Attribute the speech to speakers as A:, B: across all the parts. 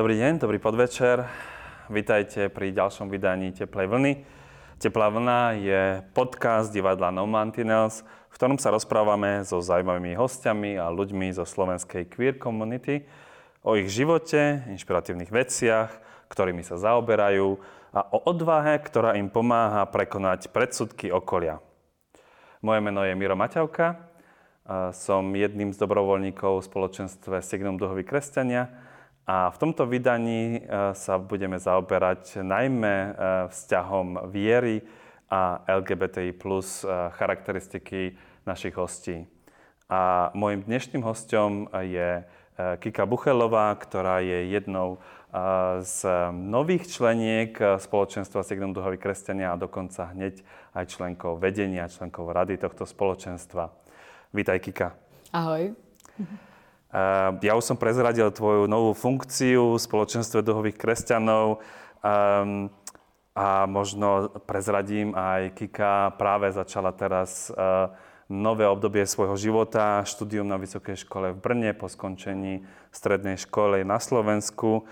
A: Dobrý deň, dobrý podvečer. Vítajte pri ďalšom vydaní Teplej vlny. Teplá vlna je podcast divadla No Mantinels, v ktorom sa rozprávame so zaujímavými hostiami a ľuďmi zo slovenskej queer community o ich živote, inšpiratívnych veciach, ktorými sa zaoberajú a o odvahe, ktorá im pomáha prekonať predsudky okolia. Moje meno je Miro Maťavka, som jedným z dobrovoľníkov v spoločenstve Signum Duhoví kresťania a v tomto vydaní e, sa budeme zaoberať najmä e, vzťahom viery a LGBTI plus e, charakteristiky našich hostí. A môjim dnešným hostom je Kika Buchelová, ktorá je jednou z nových členiek spoločenstva Signum Duhoví kresťania a dokonca hneď aj členkou vedenia, členkou rady tohto spoločenstva. Vítaj, Kika.
B: Ahoj.
A: Uh, ja už som prezradil tvoju novú funkciu v spoločenstve duhových kresťanov um, a možno prezradím aj Kika. Práve začala teraz uh, nové obdobie svojho života, štúdium na Vysokej škole v Brne po skončení strednej školy na Slovensku.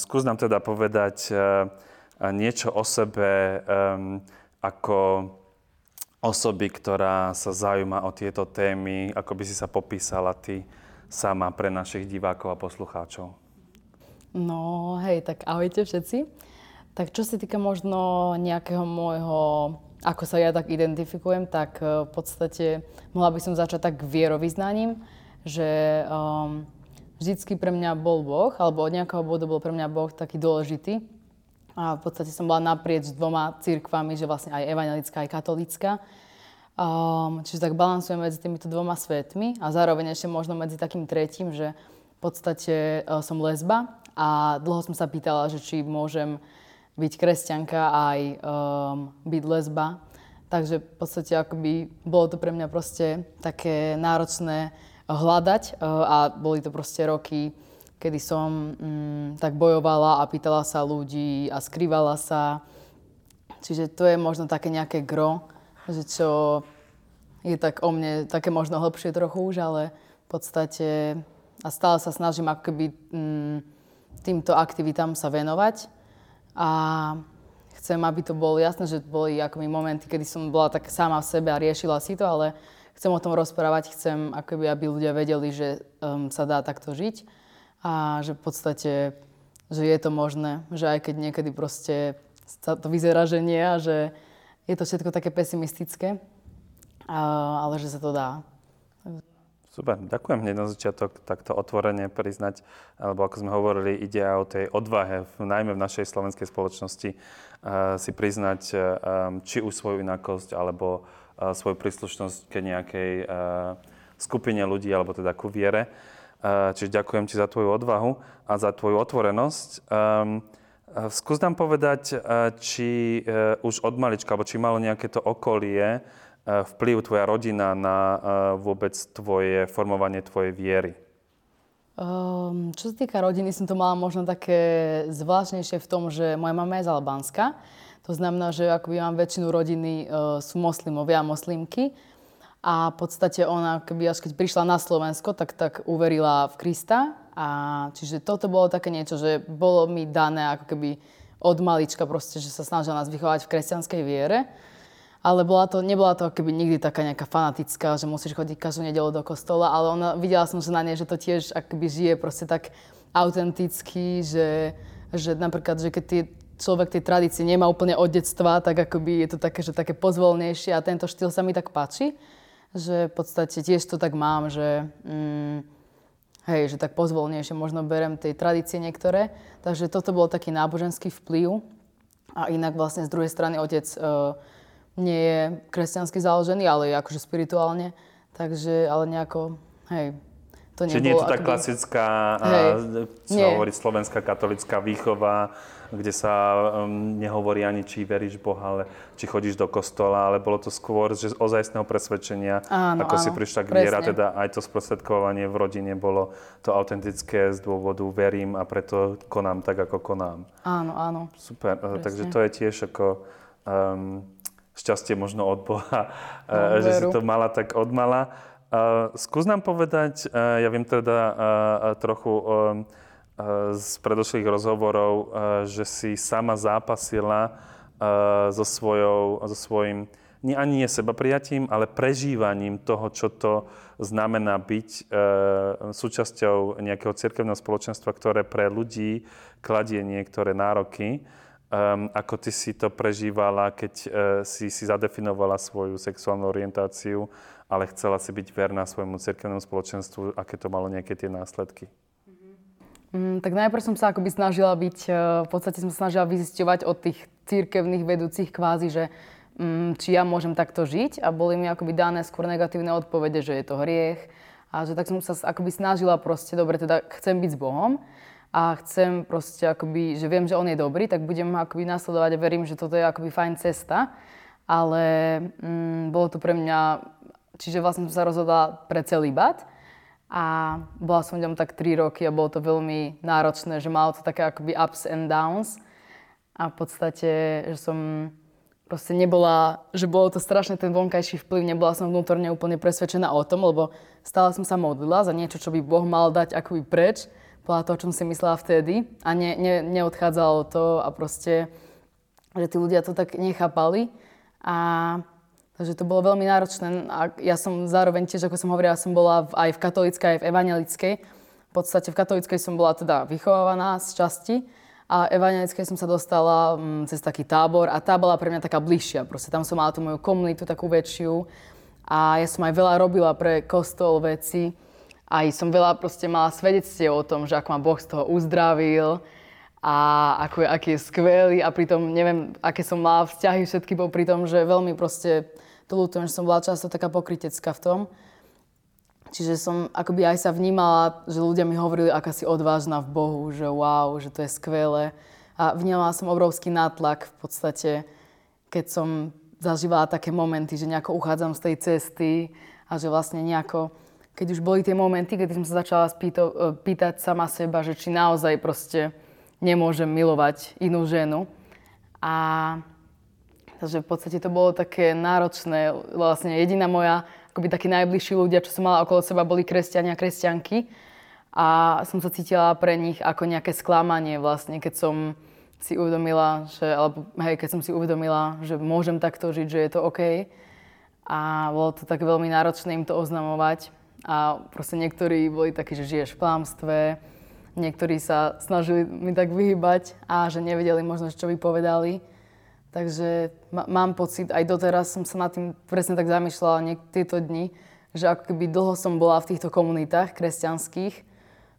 A: Skús nám teda povedať niečo o sebe ako osoby, ktorá sa zaujíma o tieto témy, ako by si sa popísala ty sama pre našich divákov a poslucháčov?
B: No hej, tak ahojte všetci. Tak čo sa týka možno nejakého môjho, ako sa ja tak identifikujem, tak eh, v podstate mohla by som začať tak vierovýznaním, že um, vždycky pre mňa bol Boh, alebo od nejakého bodu bol pre mňa Boh taký dôležitý. A v podstate som bola naprieč dvoma církvami, že vlastne aj evangelická, aj katolická. Um, čiže tak balansujem medzi týmito dvoma svetmi a zároveň ešte možno medzi takým tretím, že v podstate uh, som lesba a dlho som sa pýtala, že či môžem byť kresťanka aj um, byť lesba. Takže v podstate akoby bolo to pre mňa proste také náročné hľadať uh, a boli to proste roky, kedy som um, tak bojovala a pýtala sa ľudí a skrývala sa. Čiže to je možno také nejaké gro že čo je tak o mne také možno hlbšie trochu už, ale v podstate a stále sa snažím ako keby mm, týmto aktivitám sa venovať. A chcem, aby to bolo jasné, že boli akoby momenty, kedy som bola tak sama v sebe a riešila si to, ale chcem o tom rozprávať, chcem akoby, aby ľudia vedeli, že um, sa dá takto žiť. A že v podstate, že je to možné, že aj keď niekedy proste to vyzerá, že nie a že je to všetko také pesimistické, ale že sa to dá.
A: Super, ďakujem hneď na začiatok takto otvorene priznať, alebo ako sme hovorili, ide aj o tej odvahe, najmä v našej slovenskej spoločnosti, si priznať či už svoju inakosť, alebo svoju príslušnosť ke nejakej skupine ľudí, alebo teda ku viere. Čiže ďakujem ti za tvoju odvahu a za tvoju otvorenosť. Eh, skús nám povedať, eh, či eh, už od malička, alebo či malo nejaké to okolie vplyv tvoja rodina na vôbec tvoje formovanie tvojej viery?
B: Um, čo sa týka rodiny, som to mala možno také zvláštnejšie v tom, že moja mama je z Albánska. To znamená, že akoby mám väčšinu rodiny uh, sú moslimovia a moslimky. A v podstate ona, keby až keď prišla na Slovensko, tak, tak uverila v Krista a čiže toto bolo také niečo, že bolo mi dané ako keby od malička proste, že sa snažila nás vychovať v kresťanskej viere. Ale bola to, nebola to keby nikdy taká nejaká fanatická, že musíš chodiť každú nedelu do kostola, ale ona, videla som, že na nej, že to tiež akoby žije proste tak autenticky, že, že napríklad, že keď tie, človek tie tradície nemá úplne od detstva, tak akoby je to také, že také pozvolnejšie a tento štýl sa mi tak páči, že v podstate tiež to tak mám, že mm, Hej, že tak pozvolnejšie možno berem tej tradície niektoré. Takže toto bol taký náboženský vplyv. A inak vlastne z druhej strany otec uh, nie je kresťansky založený, ale je akože spirituálne. Takže, ale nejako, hej,
A: to Čiže nie je to tá klasická, hej, čo nie. hovorí slovenská katolická výchova, kde sa um, nehovorí ani, či veríš Boha, ale či chodíš do kostola, ale bolo to skôr že ozajstného presvedčenia, áno, ako áno, si prišla k viera, teda aj to sprostredkovanie v rodine bolo to autentické z dôvodu verím a preto konám tak, ako konám.
B: Áno, áno.
A: Super, presne. takže to je tiež ako um, šťastie možno od Boha, no, že si to mala tak odmala. Uh, skús nám povedať, uh, ja viem teda uh, trochu um, z predošlých rozhovorov, že si sama zápasila so, svojou, so svojím nie ani nie seba prijatím, ale prežívaním toho, čo to znamená byť súčasťou nejakého cirkevného spoločenstva, ktoré pre ľudí kladie niektoré nároky. Um, ako ty si to prežívala, keď uh, si si zadefinovala svoju sexuálnu orientáciu, ale chcela si byť verná svojmu cirkevnému spoločenstvu, aké to malo nejaké tie následky?
B: Mm, tak najprv som sa akoby snažila byť, e, v podstate som sa snažila vyzisťovať od tých církevných vedúcich kvázi, že mm, či ja môžem takto žiť. A boli mi akoby dané skôr negatívne odpovede, že je to hriech. A že tak som sa akoby snažila proste, dobre, teda chcem byť s Bohom, a chcem proste akoby, že viem, že on je dobrý, tak budem ho akoby nasledovať a verím, že toto je akoby fajn cesta. Ale mm, bolo to pre mňa, čiže vlastne som sa rozhodla pre celý bat a bola som v ňom tak 3 roky a bolo to veľmi náročné, že malo to také akoby ups and downs. A v podstate, že som proste nebola, že bolo to strašne ten vonkajší vplyv, nebola som vnútorne úplne presvedčená o tom, lebo stále som sa modlila za niečo, čo by Boh mal dať akoby preč. Podľa toho, čo som si myslela vtedy. A ne, ne, neodchádzalo to a proste, že tí ľudia to tak nechápali. A takže to bolo veľmi náročné a ja som zároveň tiež, ako som hovorila, som bola v, aj v katolíckej, aj v evangelickej. V podstate v katolíckej som bola teda vychovávaná z časti a evangelickej som sa dostala mm, cez taký tábor a tá bola pre mňa taká bližšia. Proste tam som mala tú moju komunitu takú väčšiu a ja som aj veľa robila pre kostol veci aj som veľa proste mala svedectiev o tom, že ako ma Boh z toho uzdravil a ako je, aký je skvelý a pritom neviem, aké som mala vzťahy všetky pri tom, že veľmi proste to ľutujem, že som bola často taká pokritecká v tom. Čiže som akoby aj sa vnímala, že ľudia mi hovorili, aká si odvážna v Bohu, že wow, že to je skvelé. A vnímala som obrovský nátlak v podstate, keď som zažívala také momenty, že nejako uchádzam z tej cesty a že vlastne nejako keď už boli tie momenty, keď som sa začala spýto, e, pýtať sama seba, že či naozaj proste nemôžem milovať inú ženu. A takže v podstate to bolo také náročné. Vlastne jediná moja, akoby takí najbližší ľudia, čo som mala okolo seba, boli kresťania a kresťanky. A som sa cítila pre nich ako nejaké sklamanie vlastne, keď som si uvedomila, že, alebo hej, keď som si uvedomila, že môžem takto žiť, že je to OK. A bolo to tak veľmi náročné im to oznamovať. A proste niektorí boli takí, že žiješ v klamstve, niektorí sa snažili mi tak vyhybať a že nevedeli možno, čo by povedali. Takže mám pocit, aj doteraz som sa nad tým presne tak zamýšľala niek- tieto dni, že ako keby dlho som bola v týchto komunitách kresťanských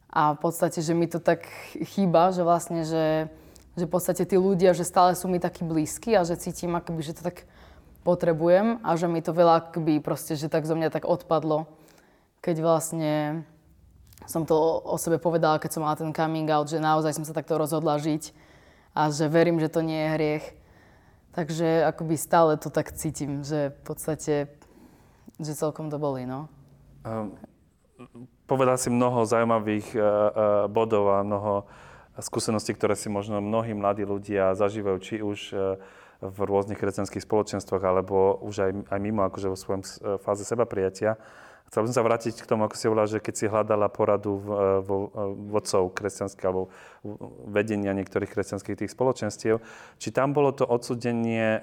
B: a v podstate, že mi to tak chýba, že vlastne, že, že v podstate tí ľudia, že stále sú mi takí blízki a že cítim akoby, že to tak potrebujem a že mi to veľa akoby proste, že tak zo mňa tak odpadlo keď vlastne som to o sebe povedala, keď som mala ten coming out, že naozaj som sa takto rozhodla žiť a že verím, že to nie je hriech. Takže akoby stále to tak cítim, že v podstate, že celkom to boli, no. Um,
A: povedal si mnoho zaujímavých uh, uh, bodov a mnoho skúseností, ktoré si možno mnohí mladí ľudia zažívajú, či už uh, v rôznych kresťanských spoločenstvách, alebo už aj, aj mimo, akože vo svojom fáze seba prijatia. Chcel som sa vrátiť k tomu, ako si hovorila, že keď si hľadala poradu e, vo, e, vodcov kresťanských alebo vedenia niektorých kresťanských tých spoločenstiev, či tam bolo to odsudenie e,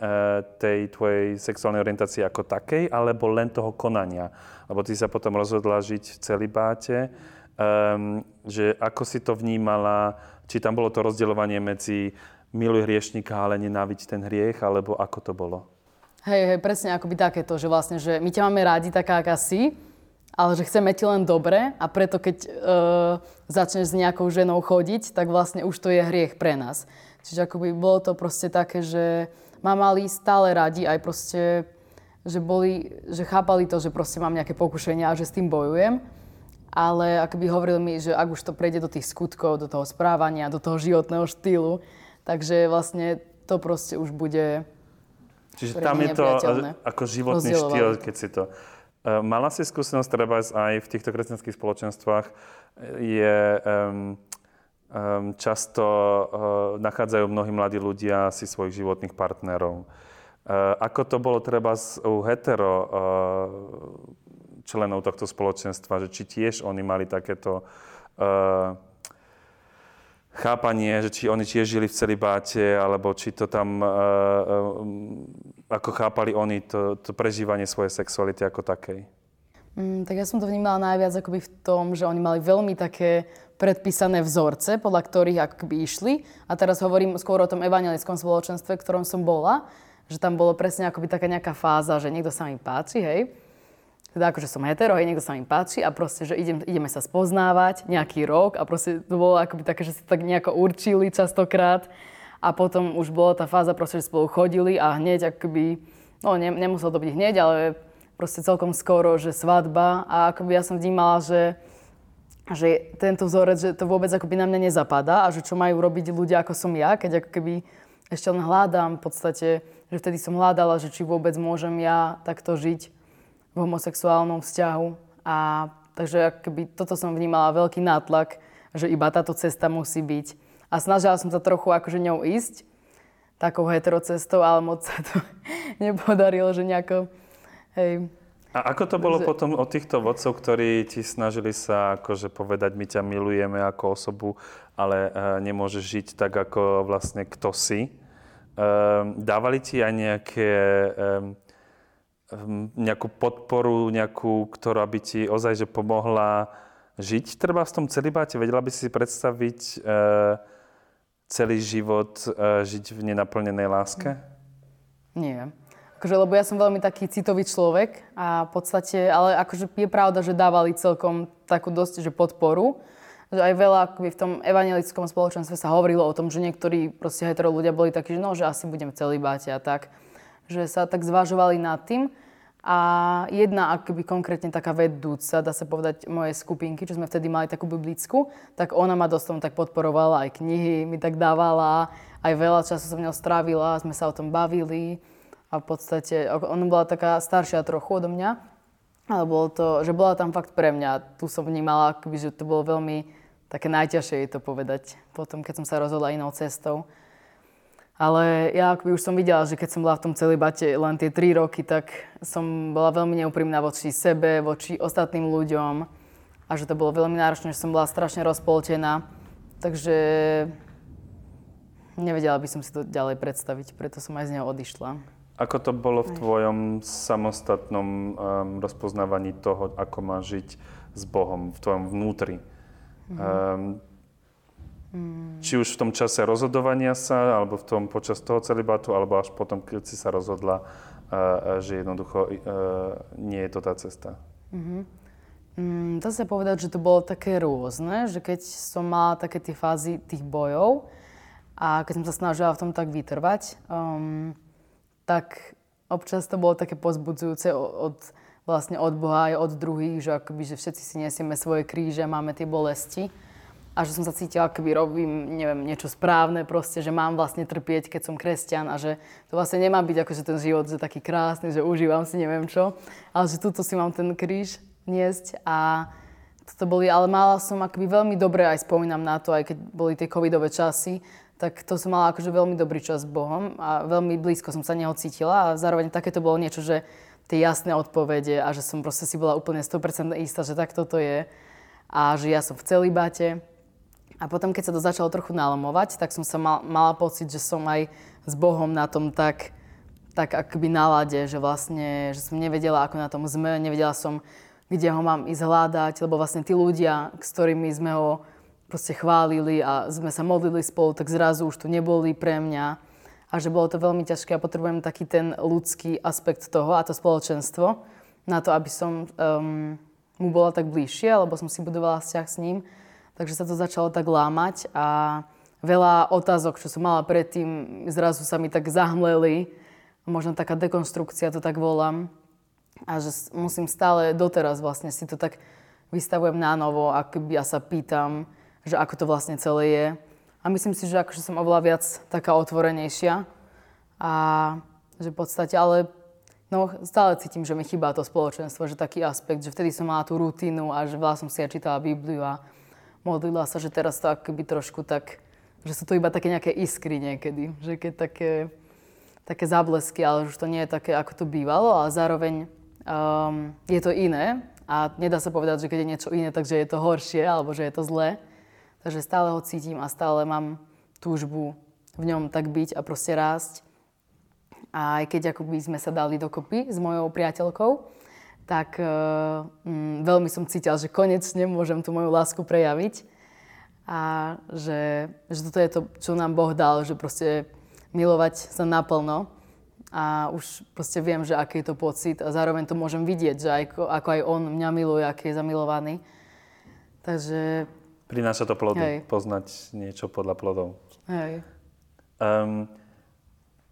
A: tej tvojej sexuálnej orientácie ako takej, alebo len toho konania? Lebo ty sa potom rozhodla žiť v celibáte, um, že ako si to vnímala, či tam bolo to rozdeľovanie medzi miluj hriešnika, ale nenáviť ten hriech, alebo ako to bolo?
B: Hej, hej, presne akoby takéto, že vlastne, že my ťa máme rádi taká, aká si, ale že chceme ti len dobre a preto keď uh, začneš s nejakou ženou chodiť, tak vlastne už to je hriech pre nás. Čiže akoby bolo to proste také, že ma mali stále radi aj proste, že boli, že chápali to, že proste mám nejaké pokušenia a že s tým bojujem. Ale akoby hovorili mi, že ak už to prejde do tých skutkov, do toho správania, do toho životného štýlu, takže vlastne to proste už bude
A: Čiže tam je to ako životný štýl, keď si to mala si skúsenosť treba aj v týchto kresťanských spoločenstvách, je um, um, často uh, nachádzajú mnohí mladí ľudia si svojich životných partnerov. Uh, ako to bolo treba u hetero uh, členov tohto spoločenstva, že či tiež oni mali takéto uh, chápanie, že či oni tiež žili v celibáte, alebo či to tam, uh, uh, ako chápali oni to, to prežívanie svojej sexuality ako takej.
B: Mm, tak ja som to vnímala najviac akoby v tom, že oni mali veľmi také predpísané vzorce, podľa ktorých akoby išli. A teraz hovorím skôr o tom evangelickom spoločenstve, v ktorom som bola, že tam bolo presne akoby taká nejaká fáza, že niekto sa mi páči, hej, teda akože som hetero, hej, niekto sa mi páči a proste, že idem, ideme sa spoznávať nejaký rok a proste to bolo akoby také, že si tak nejako určili častokrát a potom už bola tá fáza proste, že spolu chodili a hneď akoby, no ne, nemuselo to byť hneď, ale proste celkom skoro, že svadba a akoby ja som vnímala, že že tento vzorec, že to vôbec akoby na mňa nezapadá a že čo majú robiť ľudia ako som ja, keď ako keby ešte len hľadám v podstate, že vtedy som hľadala, že či vôbec môžem ja takto žiť v homosexuálnom vzťahu. A takže keby toto som vnímala veľký nátlak, že iba táto cesta musí byť. A snažila som sa trochu akože ňou ísť, takou heterocestou, ale moc sa to nepodarilo, že nejako, hej.
A: A ako to bolo že... potom od týchto vodcov, ktorí ti snažili sa akože povedať, my ťa milujeme ako osobu, ale uh, nemôžeš žiť tak, ako vlastne kto si? Uh, dávali ti aj nejaké um, nejakú podporu, nejakú, ktorá by ti ozaj že pomohla žiť treba v tom celibáte? Vedela by si si predstaviť e, celý život e, žiť v nenaplnenej láske?
B: Nie. Akože, lebo ja som veľmi taký citový človek a v podstate, ale akože je pravda, že dávali celkom takú dosť že podporu. Že aj veľa akoby v tom evangelickom spoločenstve sa hovorilo o tom, že niektorí proste hetero ľudia boli takí, že no, že asi budem celibáte a tak že sa tak zvažovali nad tým. A jedna akoby konkrétne taká vedúca, dá sa povedať, mojej skupinky, čo sme vtedy mali takú biblickú, tak ona ma dosť tak podporovala, aj knihy mi tak dávala, aj veľa času som ňou strávila, sme sa o tom bavili. A v podstate, ona bola taká staršia trochu odo mňa, ale bolo to, že bola tam fakt pre mňa. Tu som vnímala, akoby, že to bolo veľmi také najťažšie to povedať, potom keď som sa rozhodla inou cestou. Ale ja akoby už som videla, že keď som bola v tom celibate len tie 3 roky, tak som bola veľmi neúprimná voči sebe, voči ostatným ľuďom a že to bolo veľmi náročné, že som bola strašne rozpoltená. Takže nevedela by som si to ďalej predstaviť, preto som aj z neho odišla.
A: Ako to bolo v tvojom samostatnom um, rozpoznávaní toho, ako má žiť s Bohom v tvojom vnútri? Mm-hmm. Um, Mm. Či už v tom čase rozhodovania sa, alebo v tom počas toho celibátu, alebo až potom, keď si sa rozhodla, uh, že jednoducho uh, nie je to tá cesta. Mm-hmm.
B: Mm, dá sa povedať, že to bolo také rôzne, že keď som mala také tie fázy tých bojov a keď som sa snažila v tom tak vytrvať, um, tak občas to bolo také pozbudzujúce od, vlastne od Boha aj od druhých, že akoby, že všetci si nesieme svoje kríže, máme tie bolesti a že som sa cítila, keby robím, neviem, niečo správne proste, že mám vlastne trpieť, keď som kresťan a že to vlastne nemá byť ako, že ten život je taký krásny, že užívam si neviem čo, ale že tuto si mám ten kríž niesť a toto boli, ale mala som akoby veľmi dobre, aj spomínam na to, aj keď boli tie covidové časy, tak to som mala akože veľmi dobrý čas s Bohom a veľmi blízko som sa neho cítila a zároveň takéto bolo niečo, že tie jasné odpovede a že som proste si bola úplne 100% istá, že tak toto je a že ja som v celibáte a potom, keď sa to začalo trochu nalomovať, tak som sa mal, mala pocit, že som aj s Bohom na tom tak, tak akoby nálade, že vlastne, že som nevedela, ako na tom sme, nevedela som, kde ho mám ísť hľadať, lebo vlastne tí ľudia, s ktorými sme ho proste chválili a sme sa modlili spolu, tak zrazu už tu neboli pre mňa a že bolo to veľmi ťažké a potrebujem taký ten ľudský aspekt toho a to spoločenstvo na to, aby som um, mu bola tak bližšie, lebo som si budovala vzťah s ním. Takže sa to začalo tak lámať a veľa otázok, čo som mala predtým, zrazu sa mi tak zahmleli. Možno taká dekonstrukcia to tak volám. A že musím stále doteraz vlastne si to tak vystavujem na novo a ja sa pýtam, že ako to vlastne celé je. A myslím si, že akože som oveľa viac taká otvorenejšia. A že v podstate, ale no, stále cítim, že mi chýba to spoločenstvo, že taký aspekt, že vtedy som mala tú rutinu a že veľa som si aj čítala Bibliu a modlila sa, že teraz to akoby trošku tak, že sú to iba také nejaké iskry niekedy, že keď také, také záblesky, ale už to nie je také, ako to bývalo, ale zároveň um, je to iné a nedá sa povedať, že keď je niečo iné, takže je to horšie alebo že je to zlé. Takže stále ho cítim a stále mám túžbu v ňom tak byť a proste rásť. A aj keď akoby sme sa dali dokopy s mojou priateľkou, tak uh, mm, veľmi som cítila, že konečne môžem tú moju lásku prejaviť a že, že toto je to, čo nám Boh dal, že proste milovať sa naplno a už proste viem, že aký je to pocit a zároveň to môžem vidieť, že ako, ako aj on mňa miluje, aký je zamilovaný. Takže...
A: Prináša to plody, hej. poznať niečo podľa plodov.
B: Hej.
A: Um,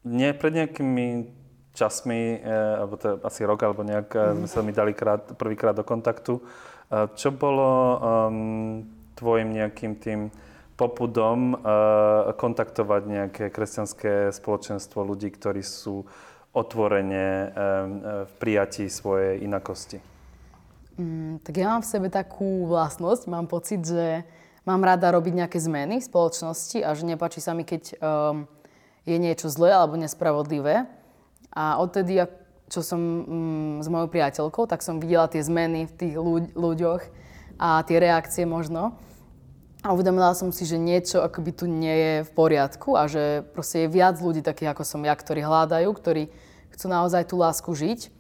A: nie pred nejakými časmi, e, alebo to asi rok, alebo nejak mm. sme sa mi dali krát, prvýkrát do kontaktu. E, čo bolo um, tvojim nejakým tým popudom uh, kontaktovať nejaké kresťanské spoločenstvo ľudí, ktorí sú otvorene um, v prijatí svojej inakosti?
B: Mm, tak ja mám v sebe takú vlastnosť, mám pocit, že mám rada robiť nejaké zmeny v spoločnosti a že nepáči sa mi, keď um, je niečo zlé alebo nespravodlivé. A odtedy, čo som mm, s mojou priateľkou, tak som videla tie zmeny v tých ľuďoch a tie reakcie možno. A uvedomila som si, že niečo akoby tu nie je v poriadku a že proste je viac ľudí takých ako som ja, ktorí hľadajú, ktorí chcú naozaj tú lásku žiť.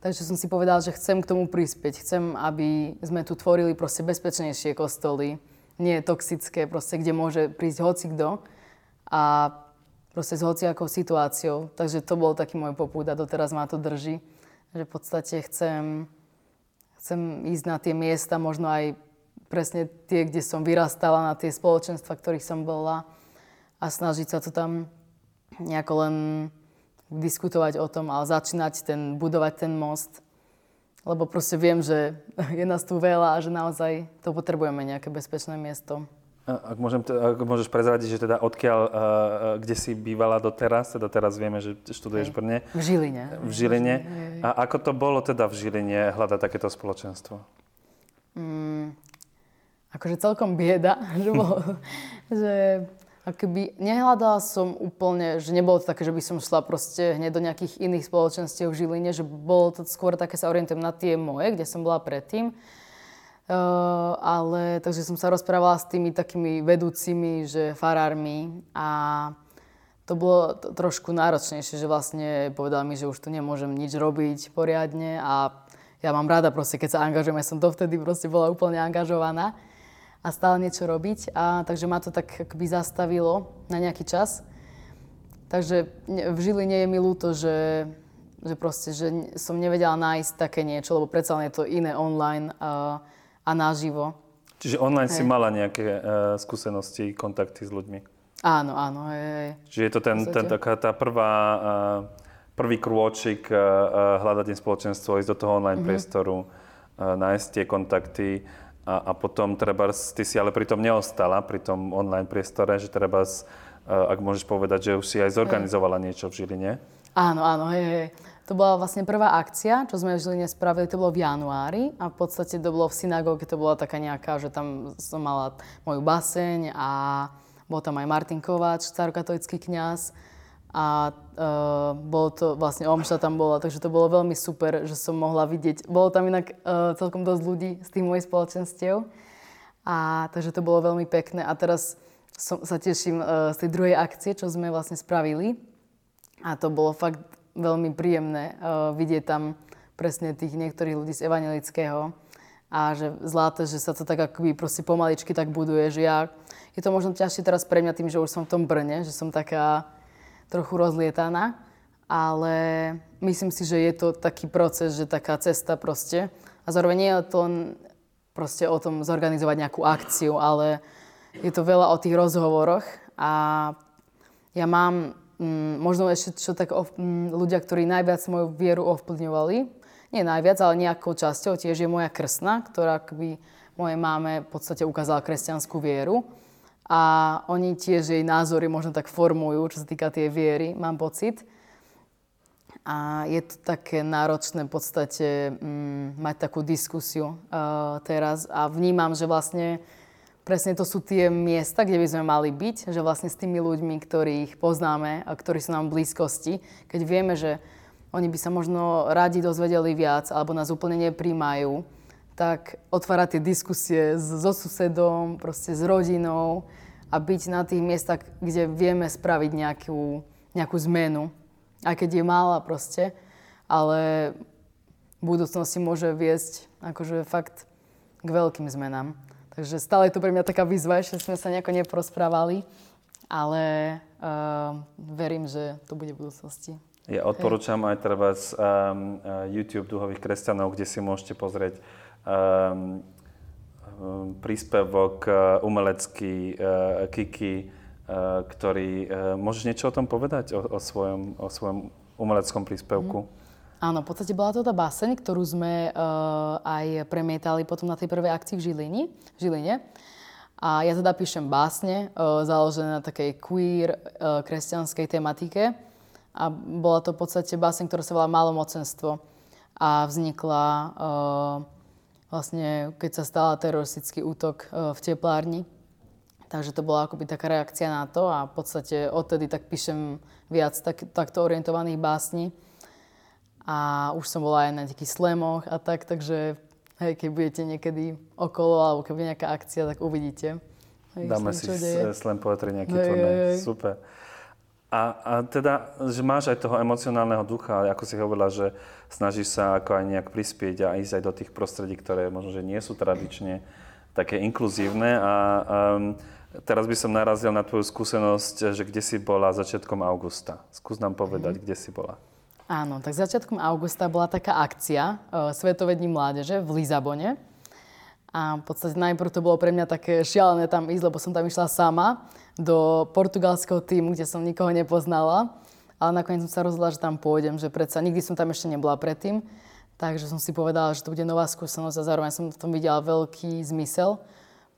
B: Takže som si povedala, že chcem k tomu prispieť. Chcem, aby sme tu tvorili proste bezpečnejšie kostoly, nie toxické, proste, kde môže prísť hocikdo a proste s hociakou situáciou. Takže to bol taký môj popúd a doteraz ma to drží. Že v podstate chcem, chcem ísť na tie miesta, možno aj presne tie, kde som vyrastala, na tie spoločenstva, ktorých som bola a snažiť sa to tam nejako len diskutovať o tom, ale začínať ten, budovať ten most. Lebo proste viem, že je nás tu veľa a že naozaj to potrebujeme nejaké bezpečné miesto.
A: Ak, môžem, ak môžeš prezradiť, že teda odkiaľ, uh, kde si bývala doteraz, teda teraz vieme, že študuješ v Brne.
B: V Žiline.
A: V Žiline. A ako to bolo teda v Žiline hľadať takéto spoločenstvo?
B: Mm, akože celkom bieda, že, bol, že akoby nehľadala som úplne, že nebolo to také, že by som šla proste hneď do nejakých iných spoločenstiev v Žiline, že bolo to skôr také sa orientujem na tie moje, kde som bola predtým. Uh, ale takže som sa rozprávala s tými takými vedúcimi, že farármi a to bolo t- trošku náročnejšie, že vlastne povedal mi, že už tu nemôžem nič robiť poriadne a ja mám rada proste, keď sa angažujem, ja som dovtedy proste bola úplne angažovaná a stále niečo robiť. A, takže ma to tak akoby zastavilo na nejaký čas. Takže v Žiline je mi ľúto, že, že proste, že som nevedela nájsť také niečo, lebo predsa len je to iné online a, a naživo.
A: Čiže online hej. si mala nejaké uh, skúsenosti, kontakty s ľuďmi?
B: Áno, áno. Hej, hej.
A: Čiže je to ten, ten, taká tá prvá, uh, prvý krôčik uh, hľadať spoločenstvo, ísť do toho online mm-hmm. priestoru, uh, nájsť tie kontakty a, a potom treba, ty si ale pritom neostala pri tom online priestore, že treba, ak môžeš povedať, že už si aj zorganizovala hej. niečo v Žiline.
B: Áno, áno, hej, hej. To bola vlastne prvá akcia, čo sme v Žiline spravili, to bolo v januári a v podstate to bolo v synagóge, to bola taká nejaká, že tam som mala moju baseň a bol tam aj Martin Kováč, starokatolický kňaz a uh, bolo to, vlastne omša tam bola, takže to bolo veľmi super, že som mohla vidieť. Bolo tam inak uh, celkom dosť ľudí z tých mojich spoločenstiev. A takže to bolo veľmi pekné. A teraz som, sa teším uh, z tej druhej akcie, čo sme vlastne spravili. A to bolo fakt veľmi príjemné uh, vidieť tam presne tých niektorých ľudí z evangelického. A že zlaté, že sa to tak akoby proste pomaličky tak buduje, že ja... Je to možno ťažšie teraz pre mňa tým, že už som v tom Brne, že som taká trochu rozlietaná, ale myslím si, že je to taký proces, že taká cesta proste. A zároveň nie je to proste o tom zorganizovať nejakú akciu, ale je to veľa o tých rozhovoroch a ja mám mm, možno ešte čo tak ov, mm, ľudia, ktorí najviac moju vieru ovplyvňovali, nie najviac, ale nejakou časťou. Tiež je moja krstná, ktorá akoby mojej máme v podstate ukázala kresťanskú vieru. A oni tiež jej názory možno tak formujú, čo sa týka tej viery, mám pocit. A je to také náročné v podstate mm, mať takú diskusiu uh, teraz. A vnímam, že vlastne presne to sú tie miesta, kde by sme mali byť, že vlastne s tými ľuďmi, ktorých poznáme a ktorí sú nám v blízkosti, keď vieme, že oni by sa možno radi dozvedeli viac alebo nás úplne nepríjmajú, tak otvárať tie diskusie so susedom, proste s rodinou a byť na tých miestach, kde vieme spraviť nejakú, nejakú zmenu. Aj keď je mála proste, ale v budúcnosti môže viesť akože fakt k veľkým zmenám. Takže stále je to pre mňa taká výzva, že sme sa nejako neprosprávali, ale uh, verím, že to bude v budúcnosti.
A: Ja odporúčam aj treba z um, YouTube duhových kresťanov, kde si môžete pozrieť um, príspevok umelecký uh, Kiki, uh, ktorý... Uh, môžeš niečo o tom povedať, o, o, svojom, o svojom umeleckom príspevku? Mm.
B: Áno, v podstate bola to tá báseň, ktorú sme uh, aj premietali potom na tej prvej akcii v Žilini, Žiline. A ja teda píšem básne, uh, založené na takej queer uh, kresťanskej tematike. A bola to v podstate báseň, ktorá sa volá Malomocenstvo. A vznikla uh, vlastne, keď sa stala teroristický útok uh, v teplárni. Takže to bola akoby taká reakcia na to a v podstate odtedy tak píšem viac tak, takto orientovaných básní a už som bola aj na nejakých slemoch a tak, takže hej, keď budete niekedy okolo alebo keď bude nejaká akcia, tak uvidíte.
A: Hej, Dáme si slam poetry nejaký hej, turné. Super. A, a teda, že máš aj toho emocionálneho ducha, ako si hovorila, že snažíš sa ako aj nejak prispieť a ísť aj do tých prostredí, ktoré možno, že nie sú tradične také inkluzívne. A um, teraz by som narazil na tvoju skúsenosť, že kde si bola začiatkom augusta. Skús nám povedať, mm. kde si bola.
B: Áno, tak začiatkom augusta bola taká akcia uh, Svetové dní mládeže v Lizabone. A v podstate najprv to bolo pre mňa také šialené tam ísť, lebo som tam išla sama do portugalského týmu, kde som nikoho nepoznala. Ale nakoniec som sa rozhodla, že tam pôjdem, že predsa nikdy som tam ešte nebola predtým. Takže som si povedala, že to bude nová skúsenosť a zároveň som v tom videla veľký zmysel.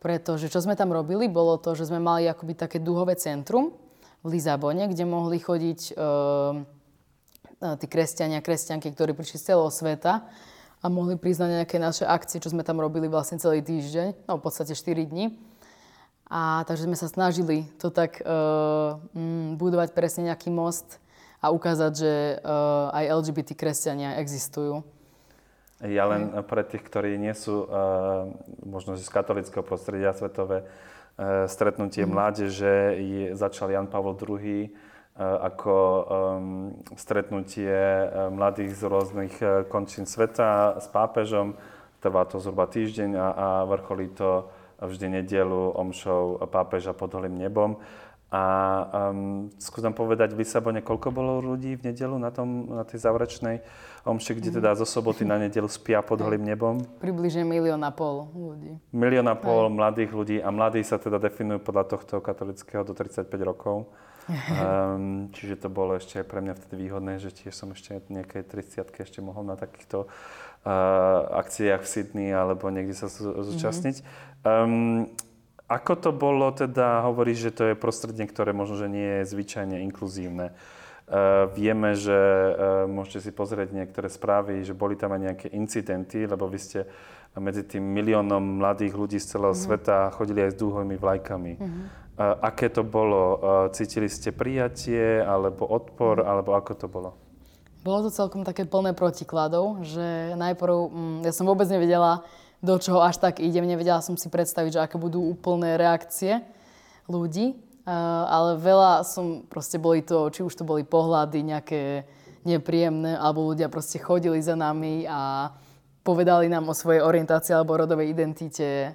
B: Pretože čo sme tam robili, bolo to, že sme mali akoby také duhové centrum v Lizabone, kde mohli chodiť uh, tí kresťania, kresťanky, ktorí prišli z celého sveta a mohli na nejaké naše akcie, čo sme tam robili vlastne celý týždeň, no v podstate 4 dní. A takže sme sa snažili to tak uh, budovať presne nejaký most a ukázať, že uh, aj LGBT kresťania existujú.
A: Ja len pre tých, ktorí nie sú uh, možno z katolického prostredia svetové, uh, stretnutie mm. mládeže je, začal Jan Pavel II ako um, stretnutie eh, mladých z rôznych eh, končín sveta s pápežom. Trvá to zhruba týždeň a, a vrcholí to vždy nedelu omšou pápeža pod holým nebom. A um, skúsim povedať v Lisabone, koľko bolo ľudí v nedelu na, tom, na tej záverečnej omši, kde teda zo soboty na nedelu spia pod holým nebom?
B: Približne milión a pol ľudí.
A: Milión a pol Aj. mladých ľudí a mladí sa teda definujú podľa tohto katolického do 35 rokov. Um, čiže to bolo ešte pre mňa vtedy výhodné, že tiež som ešte nejaké 30 ešte mohol na takýchto uh, akciách v Sydney alebo niekde sa zúčastniť. Um, ako to bolo teda, hovoríš, že to je prostredie, ktoré možno, že nie je zvyčajne inkluzívne. Uh, vieme, že uh, môžete si pozrieť niektoré správy, že boli tam aj nejaké incidenty, lebo vy ste medzi tým miliónom mladých ľudí z celého mm-hmm. sveta chodili aj s dúhovými vlajkami. Mm-hmm. Aké to bolo? Cítili ste prijatie, alebo odpor, mm. alebo ako to bolo?
B: Bolo to celkom také plné protikladov, že najprv, mm, ja som vôbec nevedela, do čoho až tak idem, nevedela som si predstaviť, že aké budú úplné reakcie ľudí, ale veľa som, proste boli to, či už to boli pohľady nejaké nepríjemné, alebo ľudia proste chodili za nami a povedali nám o svojej orientácii alebo rodovej identite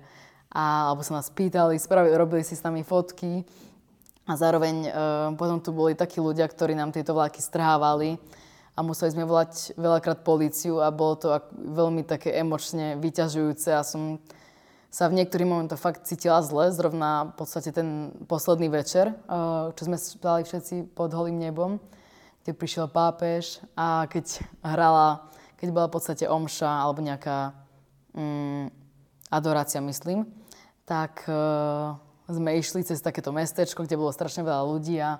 B: a, alebo sa nás pýtali, spravili, robili si s nami fotky. A zároveň e, potom tu boli takí ľudia, ktorí nám tieto vlaky strhávali. A museli sme volať veľakrát políciu a bolo to veľmi také emočne vyťažujúce. A som sa v niektorých momentoch fakt cítila zle, zrovna v podstate ten posledný večer, e, čo sme spali všetci pod holým nebom, kde prišiel pápež a keď hrala, keď bola v podstate omša alebo nejaká mm, adorácia, myslím, tak uh, sme išli cez takéto mestečko, kde bolo strašne veľa ľudí a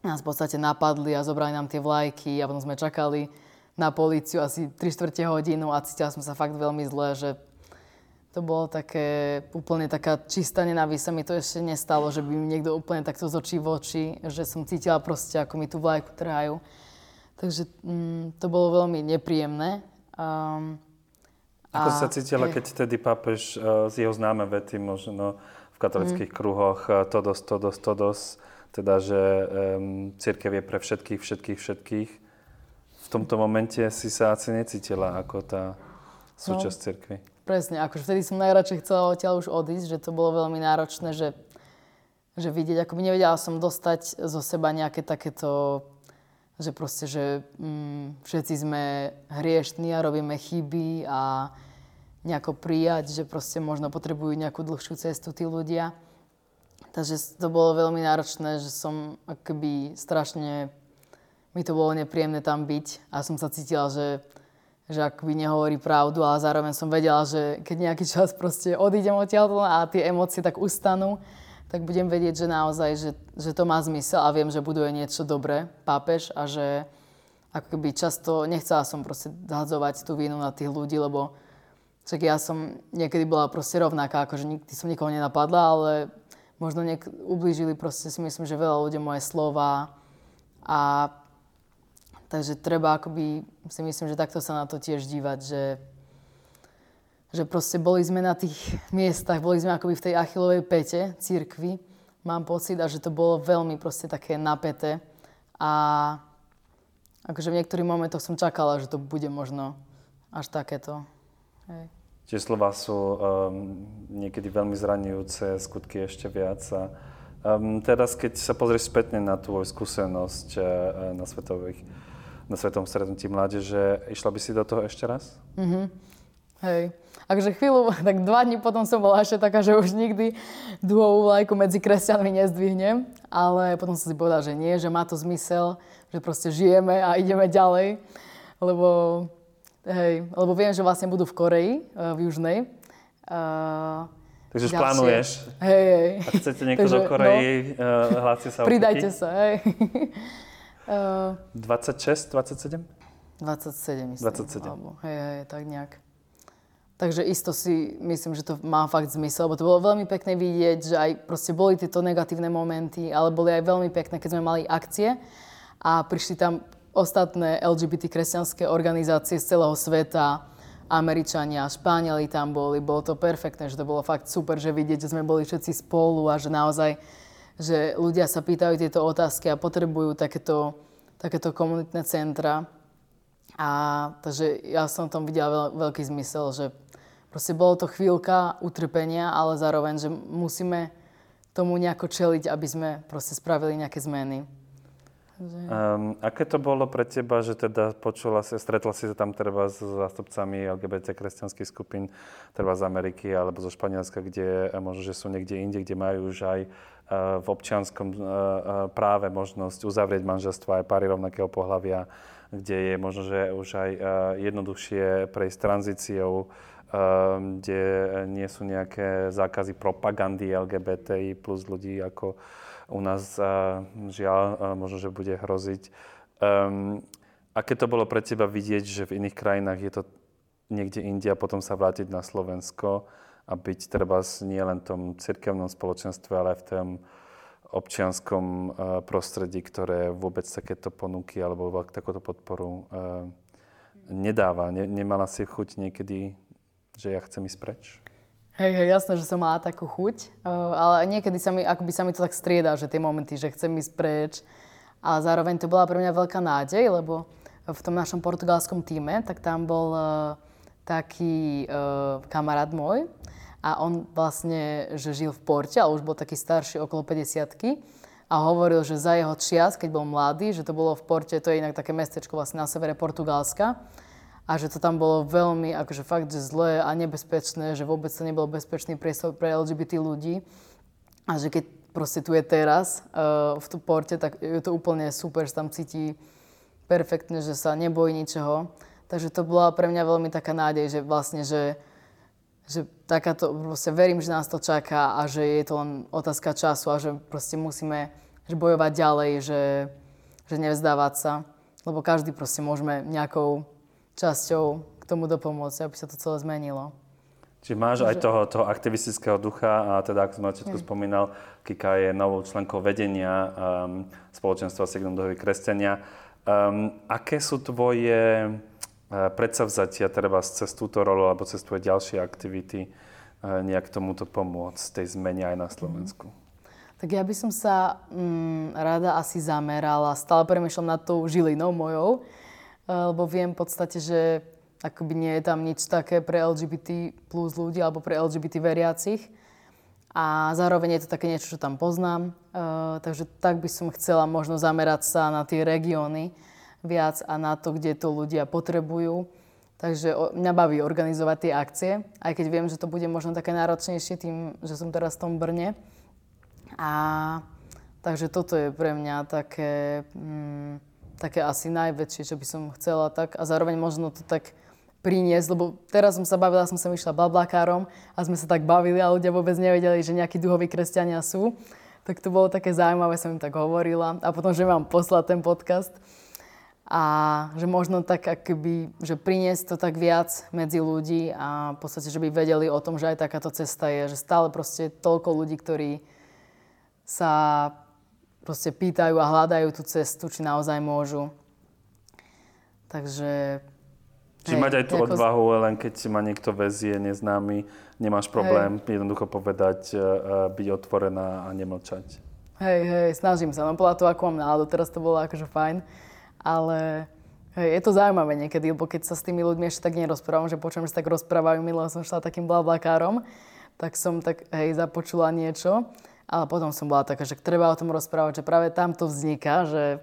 B: nás v podstate napadli a zobrali nám tie vlajky a potom sme čakali na políciu asi 3 čtvrte hodinu a cítila som sa fakt veľmi zle, že to bolo také, úplne taká čistá nenávisť. Mi to ešte nestalo, že by mi niekto úplne takto z očí v oči, že som cítila proste, ako mi tú vlajku trhajú. Takže mm, to bolo veľmi nepríjemné. Um,
A: Ako
B: A-
A: sa cítila, keď tedy pápež uh, z jeho známe vety možno v katolických kruhoch uh, todos, todos, todos, teda, že um, církev je pre všetkých, všetkých, všetkých. V tomto momente si sa asi necítila ako tá súčasť no. cirkvi.
B: Presne, akože vtedy som najradšej chcela odtiaľ už odísť, že to bolo veľmi náročné, že, že vidieť, ako by nevedela som dostať zo seba nejaké takéto, že proste, že mm, všetci sme hriešní a robíme chyby a nejako prijať, že proste možno potrebujú nejakú dlhšiu cestu tí ľudia. Takže to bolo veľmi náročné, že som akoby strašne, mi to bolo nepríjemné tam byť a som sa cítila, že že akoby nehovorí pravdu, ale zároveň som vedela, že keď nejaký čas proste odídem odtiaľ a tie emócie tak ustanú, tak budem vedieť, že naozaj, že, že to má zmysel a viem, že buduje niečo dobré pápež a že ako keby často nechcela som proste zhadzovať tú vinu na tých ľudí, lebo však ja som niekedy bola proste rovnaká, akože nikdy som nikoho nenapadla, ale možno niek- ublížili proste si myslím, že veľa ľudí moje slova. A Takže treba akoby, si myslím, že takto sa na to tiež dívať, že, že proste boli sme na tých miestach, boli sme akoby v tej achilovej pete církvy, mám pocit, a že to bolo veľmi proste také napäté. A akože v niektorých momentoch som čakala, že to bude možno až takéto. Hej.
A: Tie slova sú um, niekedy veľmi zraňujúce, skutky ešte viac. A, um, teraz, keď sa pozrieš spätne na tvoju skúsenosť uh, na, svetových, na svetovom stretnutí mládeže, išla by si do toho ešte raz?
B: Hej. Takže chvíľu, tak dva dní potom som bola ešte taká, že už nikdy duhovú vlajku medzi kresťanmi nezdvihnem, ale potom som si povedala, že nie, že má to zmysel, že proste žijeme a ideme ďalej, lebo, hej, lebo viem, že vlastne budú v Koreji, eh, v Južnej. Uh,
A: Takže už plánuješ?
B: Hej, hej.
A: Ak chcete niekto
B: Takže,
A: do Koreji, no, hláste sa
B: Pridajte sa, hej. uh,
A: 26, 27?
B: 27, myslím.
A: 27.
B: Alebo, hej, hej, tak nejak. Takže isto si myslím, že to má fakt zmysel, lebo to bolo veľmi pekné vidieť, že aj proste boli tieto negatívne momenty, ale boli aj veľmi pekné, keď sme mali akcie a prišli tam ostatné LGBT kresťanské organizácie z celého sveta, Američania, Španieli tam boli, bolo to perfektné, že to bolo fakt super, že vidieť, že sme boli všetci spolu a že naozaj, že ľudia sa pýtajú tieto otázky a potrebujú takéto, takéto komunitné centra. A takže ja som tom videla veľ, veľký zmysel, že proste bolo to chvíľka utrpenia, ale zároveň, že musíme tomu nejako čeliť, aby sme proste spravili nejaké zmeny.
A: Um, aké to bolo pre teba, že teda počula si, stretla si sa tam treba s zástupcami LGBT kresťanských skupín, treba z Ameriky alebo zo Španielska, kde eh, možno, že sú niekde inde, kde majú už aj uh, v občianskom uh, práve možnosť uzavrieť manželstvo aj páry rovnakého pohľavia, kde je možno, že už aj uh, jednoduchšie prejsť tranzíciou, um, kde nie sú nejaké zákazy propagandy LGBTI plus ľudí ako u nás uh, žiaľ možno, že bude hroziť. Um, aké to bolo pre teba vidieť, že v iných krajinách je to niekde inde a potom sa vrátiť na Slovensko a byť treba nie len v tom cirkevnom spoločenstve, ale aj v tom občianskom uh, prostredí, ktoré vôbec takéto ponuky alebo takúto podporu uh, nedáva. Ne, nemala si chuť niekedy, že ja chcem ísť preč?
B: Hej, hej, jasné, že som mala takú chuť, uh, ale niekedy sa mi, akoby sa mi to tak strieda, že tie momenty, že chcem ísť preč. A zároveň to bola pre mňa veľká nádej, lebo v tom našom portugalskom týme, tak tam bol taký kamarát môj a on vlastne, že žil v Porte, ale už bol taký starší, okolo 50 a hovoril, že za jeho čias, keď bol mladý, že to bolo v Porte, to je inak také mestečko vlastne na severe Portugalska, a že to tam bolo veľmi, akože fakt, že zlé a nebezpečné, že vôbec to nebol bezpečný priestor pre LGBT ľudí. A že keď proste tu je teraz uh, v tu porte, tak je to úplne super, že tam cíti perfektne, že sa nebojí ničoho. Takže to bola pre mňa veľmi taká nádej, že vlastne, že, že takáto, proste verím, že nás to čaká a že je to len otázka času a že proste musíme že bojovať ďalej, že, že nevzdávať sa. Lebo každý proste môžeme nejakou časťou k tomu dopomôcť, aby sa to celé zmenilo.
A: Čiže máš aj toho, toho aktivistického ducha a teda, ako som na začiatku spomínal, Kika je novou členkou vedenia um, spoločenstva Signum Dohovy kresťania. Um, aké sú tvoje predsavzatia treba cez túto rolu alebo cez tvoje ďalšie aktivity nejak tomuto pomôcť, tej zmene aj na Slovensku?
B: Tak ja by som sa mm, rada asi zamerala, stále premýšľam nad tou žilinou mojou, lebo viem v podstate, že akoby nie je tam nič také pre LGBT plus ľudí alebo pre LGBT veriacich. A zároveň je to také niečo, čo tam poznám. Uh, takže tak by som chcela možno zamerať sa na tie regióny viac a na to, kde to ľudia potrebujú. Takže o, mňa baví organizovať tie akcie, aj keď viem, že to bude možno také náročnejšie tým, že som teraz v tom Brne. A takže toto je pre mňa také, mm, také asi najväčšie, čo by som chcela tak. A zároveň možno to tak priniesť, lebo teraz som sa bavila, som sa išla bablakárom a sme sa tak bavili a ľudia vôbec nevedeli, že nejakí duhoví kresťania sú. Tak to bolo také zaujímavé, som im tak hovorila. A potom, že mám poslať ten podcast. A že možno tak akoby, že priniesť to tak viac medzi ľudí a v podstate, že by vedeli o tom, že aj takáto cesta je. Že stále proste toľko ľudí, ktorí sa proste pýtajú a hľadajú tú cestu, či naozaj môžu. Takže
A: Čiže mať aj tú ako... odvahu, len keď ma niekto vezie, neznámy, nemáš problém hej. jednoducho povedať, uh, byť otvorená a nemlčať.
B: Hej, hej, snažím sa. No podľa toho, ako mám náladu, teraz to bolo akože fajn. Ale hej, je to zaujímavé niekedy, lebo keď sa s tými ľuďmi ešte tak nerozprávam, že počujem, že tak rozprávajú, milo som šla takým blablakárom, tak som tak, hej, započula niečo. Ale potom som bola taká, že treba o tom rozprávať, že práve tam to vzniká, že,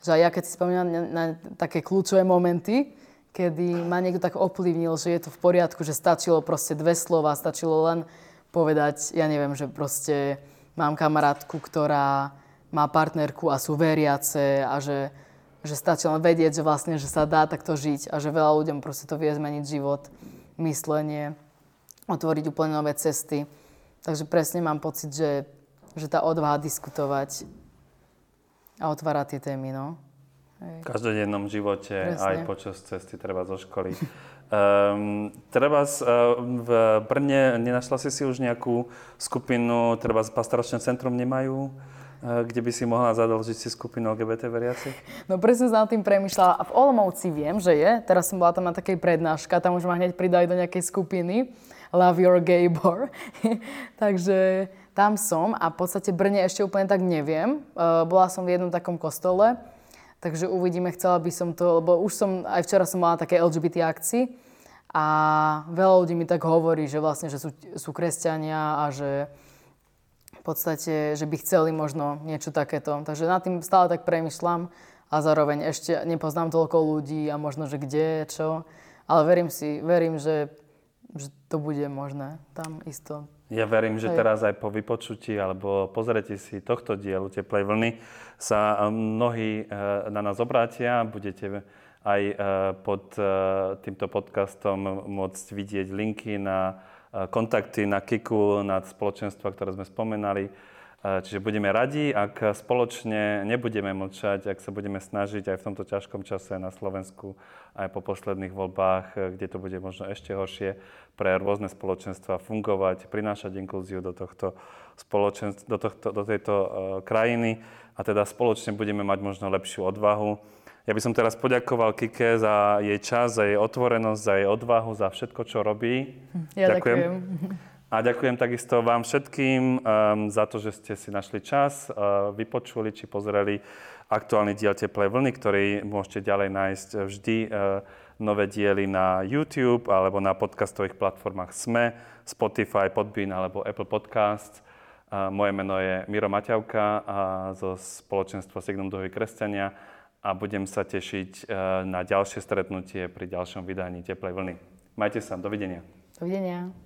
B: že ja keď si spomínam na, na také kľúčové momenty, kedy ma niekto tak ovplyvnil, že je to v poriadku, že stačilo proste dve slova, stačilo len povedať, ja neviem, že proste mám kamarátku, ktorá má partnerku a sú veriace a že, že stačí len vedieť, že vlastne, že sa dá takto žiť a že veľa ľuďom proste to vie zmeniť život, myslenie, otvoriť úplne nové cesty. Takže presne mám pocit, že, že tá odvaha diskutovať a otvárať tie témy, no.
A: V každodennom živote, Presne. aj počas cesty, treba zo školy. Um, treba z, uh, v Brne, nenašla si si už nejakú skupinu, treba pastoračné centrum nemajú? Uh, kde by si mohla zadlžiť si skupinu LGBT veriacich?
B: No presne som tým premyšľala. A v Olomouci viem, že je. Teraz som bola tam na takej prednáška, tam už ma hneď pridali do nejakej skupiny. Love your gay bar. Takže tam som a v podstate Brne ešte úplne tak neviem. Uh, bola som v jednom takom kostole, Takže uvidíme, chcela by som to, lebo už som, aj včera som mala také LGBT akcii a veľa ľudí mi tak hovorí, že vlastne, že sú, sú kresťania a že podstate, že by chceli možno niečo takéto. Takže nad tým stále tak premyšľam a zároveň ešte nepoznám toľko ľudí a možno, že kde, čo. Ale verím si, verím, že, že to bude možné tam isto
A: ja verím, že teraz aj po vypočutí alebo pozrete si tohto dielu Teplej vlny sa mnohí e, na nás obrátia. Budete aj e, pod e, týmto podcastom môcť vidieť linky na kontakty na Kiku, na spoločenstva, ktoré sme spomenali. Čiže budeme radi, ak spoločne nebudeme mlčať, ak sa budeme snažiť aj v tomto ťažkom čase na Slovensku, aj po posledných voľbách, kde to bude možno ešte horšie, pre rôzne spoločenstva fungovať, prinášať inklúziu do, tohto spoločenstva, do, tohto, do tejto krajiny a teda spoločne budeme mať možno lepšiu odvahu. Ja by som teraz poďakoval Kike za jej čas, za jej otvorenosť, za jej odvahu, za všetko, čo robí.
B: Ja ďakujem. ďakujem.
A: A ďakujem takisto vám všetkým um, za to, že ste si našli čas, uh, vypočuli či pozreli aktuálny diel Teplej vlny, ktorý môžete ďalej nájsť vždy uh, nové diely na YouTube alebo na podcastových platformách SME, Spotify, Podbean alebo Apple Podcast. Moje meno je Miro Maťavka a zo spoločenstva Signum Dohy kresťania a budem sa tešiť e, na ďalšie stretnutie pri ďalšom vydaní Teplej vlny. Majte sa, dovidenia.
B: Dovidenia.